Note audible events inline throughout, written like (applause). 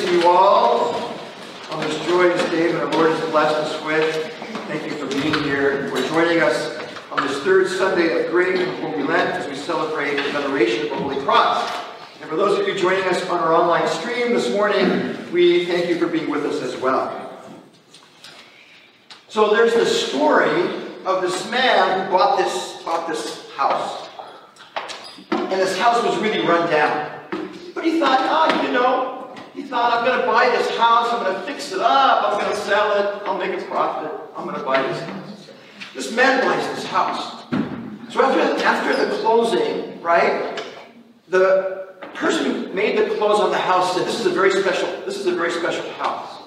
to you all on this joyous day that our Lord has blessed us with. Thank you for being here and for joining us on this third Sunday of Great Holy Lent as we celebrate the veneration of the Holy Cross. And for those of you joining us on our online stream this morning, we thank you for being with us as well. So there's the story of this man who bought this, bought this house. And this house was really run down. But he thought, oh, you know, he thought, I'm going to buy this house, I'm going to fix it up, I'm going to sell it, I'll make a profit, I'm going to buy this house. This man buys this house. So after, after the closing, right, the person who made the close on the house said, this is a very special, this is a very special house.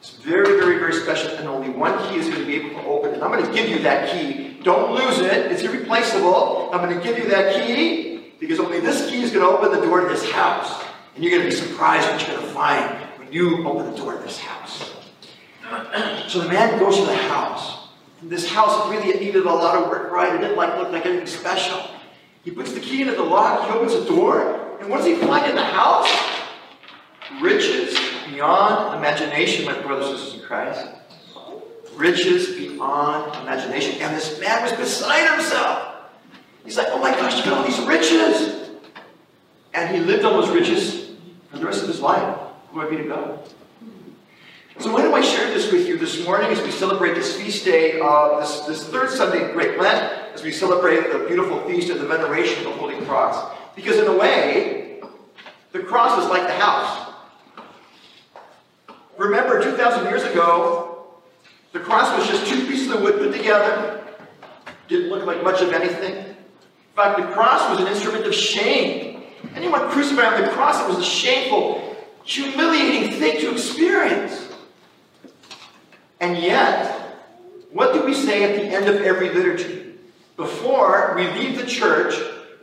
It's very, very, very special, and only one key is going to be able to open it. I'm going to give you that key. Don't lose it. It's irreplaceable. I'm going to give you that key because only this key is going to open the door to this house. And you're going to be surprised what you're going to find when you open the door to this house. (clears throat) so the man goes to the house. And this house really needed a lot of work, right? It didn't like look like anything special. He puts the key into the lock, he opens the door, and what does he find in the house? Riches beyond imagination, my brothers and sisters in Christ. Riches beyond imagination. And this man was beside himself. He's like, oh my gosh, look at all these riches. And he lived on those riches the rest of his life. Glory be to God. So why do I share this with you this morning as we celebrate this feast day, uh, this, this third Sunday of Great Lent, as we celebrate the beautiful feast of the veneration of the Holy Cross? Because in a way, the cross is like the house. Remember, 2,000 years ago, the cross was just two pieces of wood put together. Didn't look like much of anything. In fact, the cross was an instrument of shame. Anyone crucified on the cross, it was a shameful, humiliating thing to experience. And yet, what do we say at the end of every liturgy? Before we leave the church,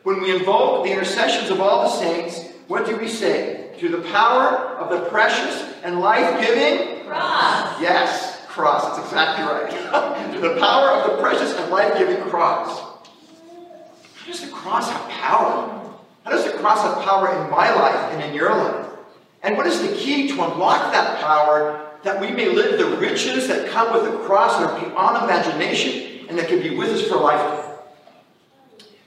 when we invoke the intercessions of all the saints, what do we say? Through the power of the precious and life-giving cross. Yes, cross. That's exactly right. Through (laughs) the power of the precious and life-giving cross. How does the cross have power? How does the cross have power in my life and in your life? And what is the key to unlock that power that we may live the riches that come with the cross that are beyond imagination and that can be with us for life?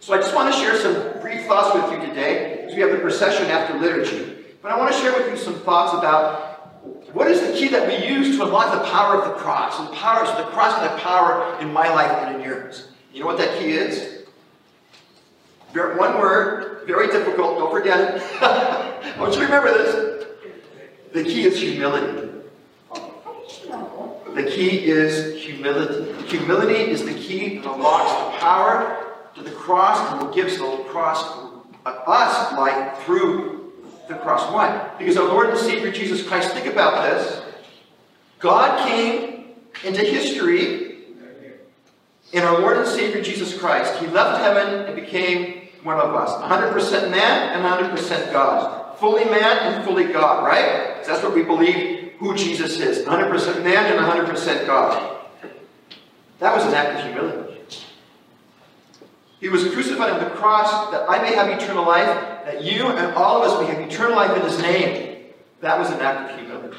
So I just want to share some brief thoughts with you today as we have the procession after liturgy. But I want to share with you some thoughts about what is the key that we use to unlock the power of the cross? And power, so the cross and have power in my life and in yours. You know what that key is? One word, very difficult, don't forget it. (laughs) I want you to remember this. The key is humility. The key is humility. Humility is the key that unlocks the power to the cross and what gives the cross us life through the cross. Why? Because our Lord and Savior Jesus Christ, think about this. God came into history in our Lord and Savior Jesus Christ. He left heaven and became one of us. 100% man and 100% God. Fully man and fully God, right? That's what we believe who Jesus is. 100% man and 100% God. That was an act of humility. He was crucified on the cross that I may have eternal life, that you and all of us may have eternal life in His name. That was an act of humility.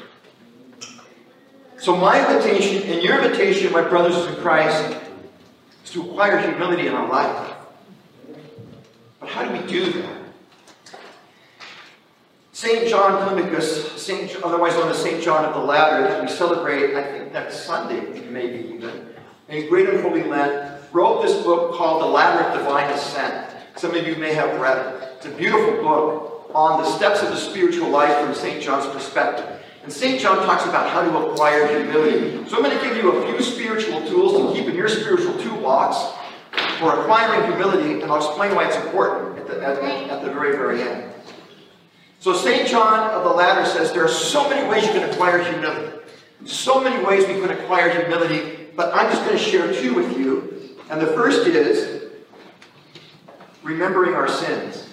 So my invitation and your invitation, my brothers in Christ, is to acquire humility in our life. How do we do that? St. John Climacus, Saint, otherwise known as St. John of the Ladder, that we celebrate, I think, next Sunday, maybe even, in Great and Holy Lent, wrote this book called The Ladder of Divine Ascent. Some of you may have read it. It's a beautiful book on the steps of the spiritual life from St. John's perspective. And St. John talks about how to acquire humility. So I'm going to give you a few spiritual tools to keep in your spiritual toolbox for acquiring humility, and I'll explain why it's important at the, at, at the very, very end. So St. John of the Ladder says there are so many ways you can acquire humility. So many ways we can acquire humility, but I'm just going to share two with you. And the first is remembering our sins.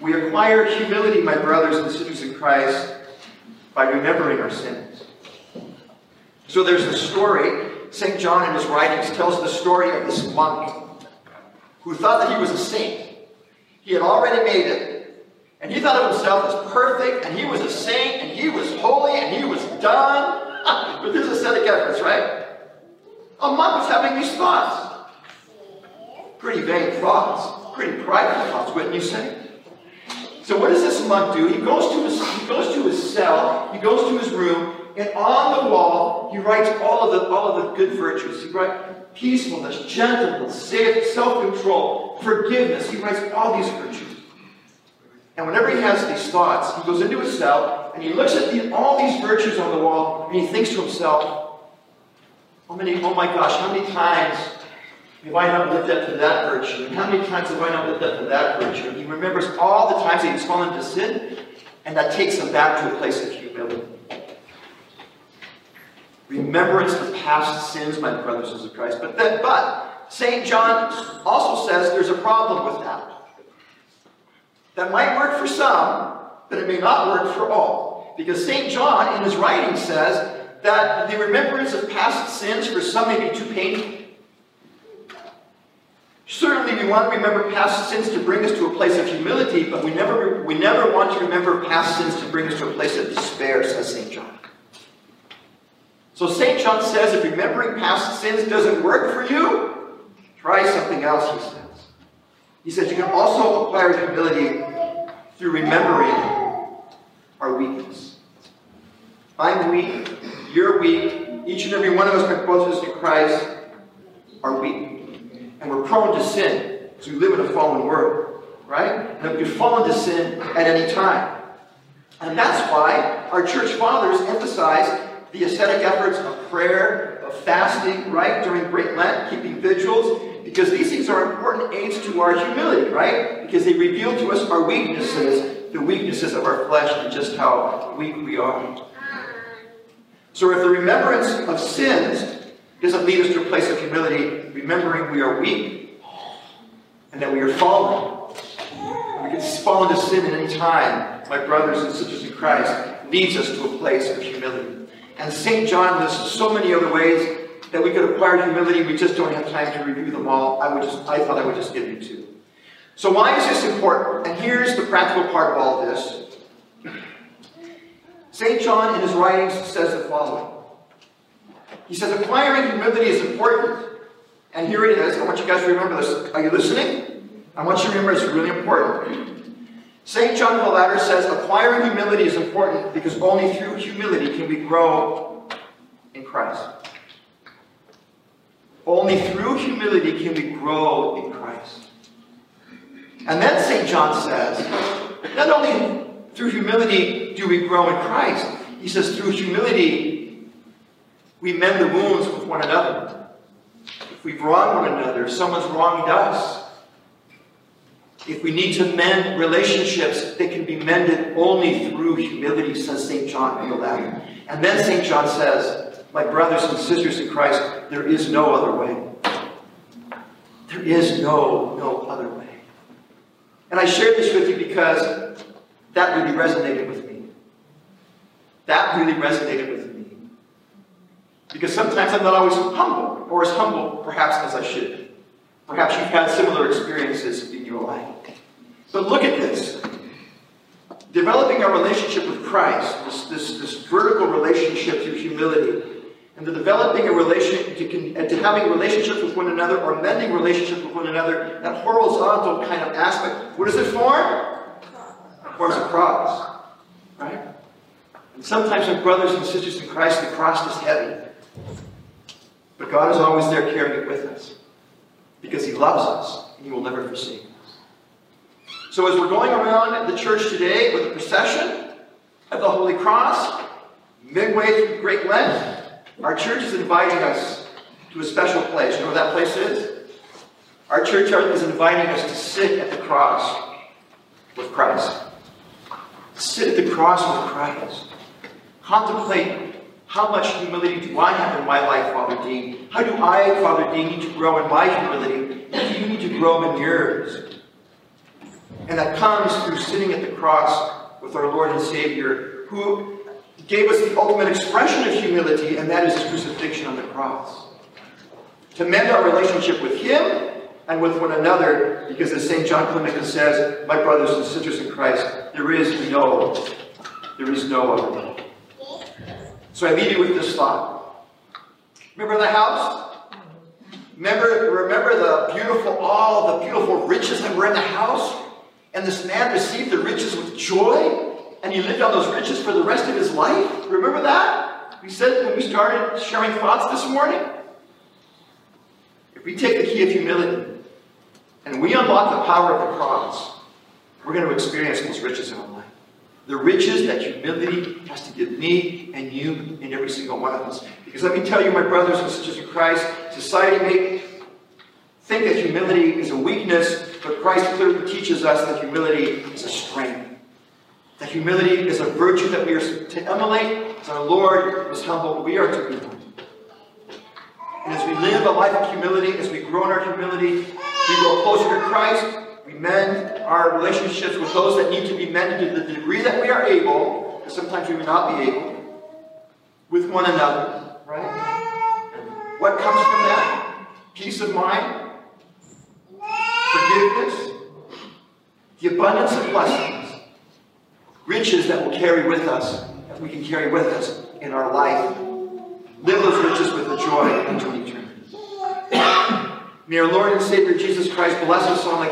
We acquire humility, my brothers and sisters in Christ, by remembering our sins. So there's a story, St. John in his writings tells the story of this monk who thought that he was a saint. He had already made it. And he thought of himself as perfect, and he was a saint, and he was holy, and he was done with his ascetic efforts, right? A monk was having these thoughts. Pretty vain thoughts, pretty prideful thoughts, wouldn't you say? So what does this monk do? He goes to his, he goes to his cell, he goes to his room, and on the wall, he writes all of the, all of the good virtues. He writes peacefulness, gentleness, self-control, forgiveness. He writes all these virtues. And whenever he has these thoughts, he goes into his cell and he looks at the, all these virtues on the wall and he thinks to himself, how many, oh my gosh, how many times have I not lived up to that virtue? And how many times have I not lived up to that virtue? And he remembers all the times that he's fallen into sin, and that takes him back to a place of humility. Remembrance of past sins, my brothers and sisters of Christ. But then, but St. John also says there's a problem with that. That might work for some, but it may not work for all. Because St. John, in his writing, says that the remembrance of past sins for some may be too painful. Certainly, we want to remember past sins to bring us to a place of humility, but we never, we never want to remember past sins to bring us to a place of despair, says St. John. So St. John says if remembering past sins doesn't work for you, try something else, he says. He says you can also acquire humility through remembering our weakness. I'm weak, you're weak, each and every one of us, my brothers in Christ, are weak. And we're prone to sin because we live in a fallen world, right? And we can fall into sin at any time. And that's why our church fathers emphasize the ascetic efforts of prayer, of fasting, right, during Great Lent, keeping vigils, because these things are important aids to our humility, right? Because they reveal to us our weaknesses, the weaknesses of our flesh, and just how weak we are. So if the remembrance of sins doesn't lead us to a place of humility, remembering we are weak, and that we are fallen, we can fall into sin at any time, my brothers and sisters in Christ, leads us to a place of humility. And St. John lists so many other ways that we could acquire humility. We just don't have time to review them all. I would just I thought I would just give you two. So why is this important? And here's the practical part of all this. St. John in his writings says the following. He says acquiring humility is important. And here it is. I want you guys to remember this. Are you listening? I want you to remember it's really important. St. John the Ladder says acquiring humility is important because only through humility can we grow in Christ. Only through humility can we grow in Christ. And then St. John says, not only through humility do we grow in Christ, he says through humility we mend the wounds with one another. If we've wronged one another, if someone's wronged us, if we need to mend relationships, they can be mended only through humility, says St. John Ladder. And then St. John says, My brothers and sisters in Christ, there is no other way. There is no, no other way. And I share this with you because that really resonated with me. That really resonated with me. Because sometimes I'm not always humble, or as humble perhaps as I should be. Perhaps you've had similar experiences in your life. But look at this. Developing a relationship with Christ, this, this, this vertical relationship through humility, and the developing a relationship, to, to having relationships with one another or mending relationships with one another, that horizontal kind of aspect, what does it form? It forms a cross. Right? And sometimes with brothers and sisters in Christ, the cross is heavy. But God is always there carrying it with us because he loves us and he will never forsake us. So as we're going around the church today with a procession of the Holy Cross, midway through Great Lent, our church is inviting us to a special place. You know where that place is? Our church is inviting us to sit at the cross with Christ. Sit at the cross with Christ. Contemplate how much humility do I have in my life, Father Dean? How do I, Father Dean, need to grow in my humility? Do you need to grow in yours? And that comes through sitting at the cross with our Lord and Savior, who gave us the ultimate expression of humility, and that is his crucifixion on the cross. To mend our relationship with him and with one another, because as St. John Climacus says, my brothers and sisters in Christ, there is no, there is no other. So I leave you with this thought. Remember the house? Remember, remember the beautiful, all the beautiful riches that were in the house? And this man received the riches with joy, and he lived on those riches for the rest of his life? Remember that? We said when we started sharing thoughts this morning? If we take the key of humility and we unlock the power of the cross, we're going to experience those riches in our life. The riches that humility has to give me and you and every single one of us. Because let me tell you, my brothers and sisters in Christ, society may think that humility is a weakness, but Christ clearly teaches us that humility is a strength. That humility is a virtue that we are to emulate. As our Lord was humble, we are to be humble. And as we live a life of humility, as we grow in our humility, we grow closer to Christ, we mend our relationships with those that need to be mended to the degree that we are able, because sometimes we may not be able, with one another, right? What comes from that? Peace of mind, forgiveness, the abundance of blessings, riches that will carry with us, that we can carry with us in our life. Live those riches with the joy into eternity. May our Lord and Savior Jesus Christ bless us all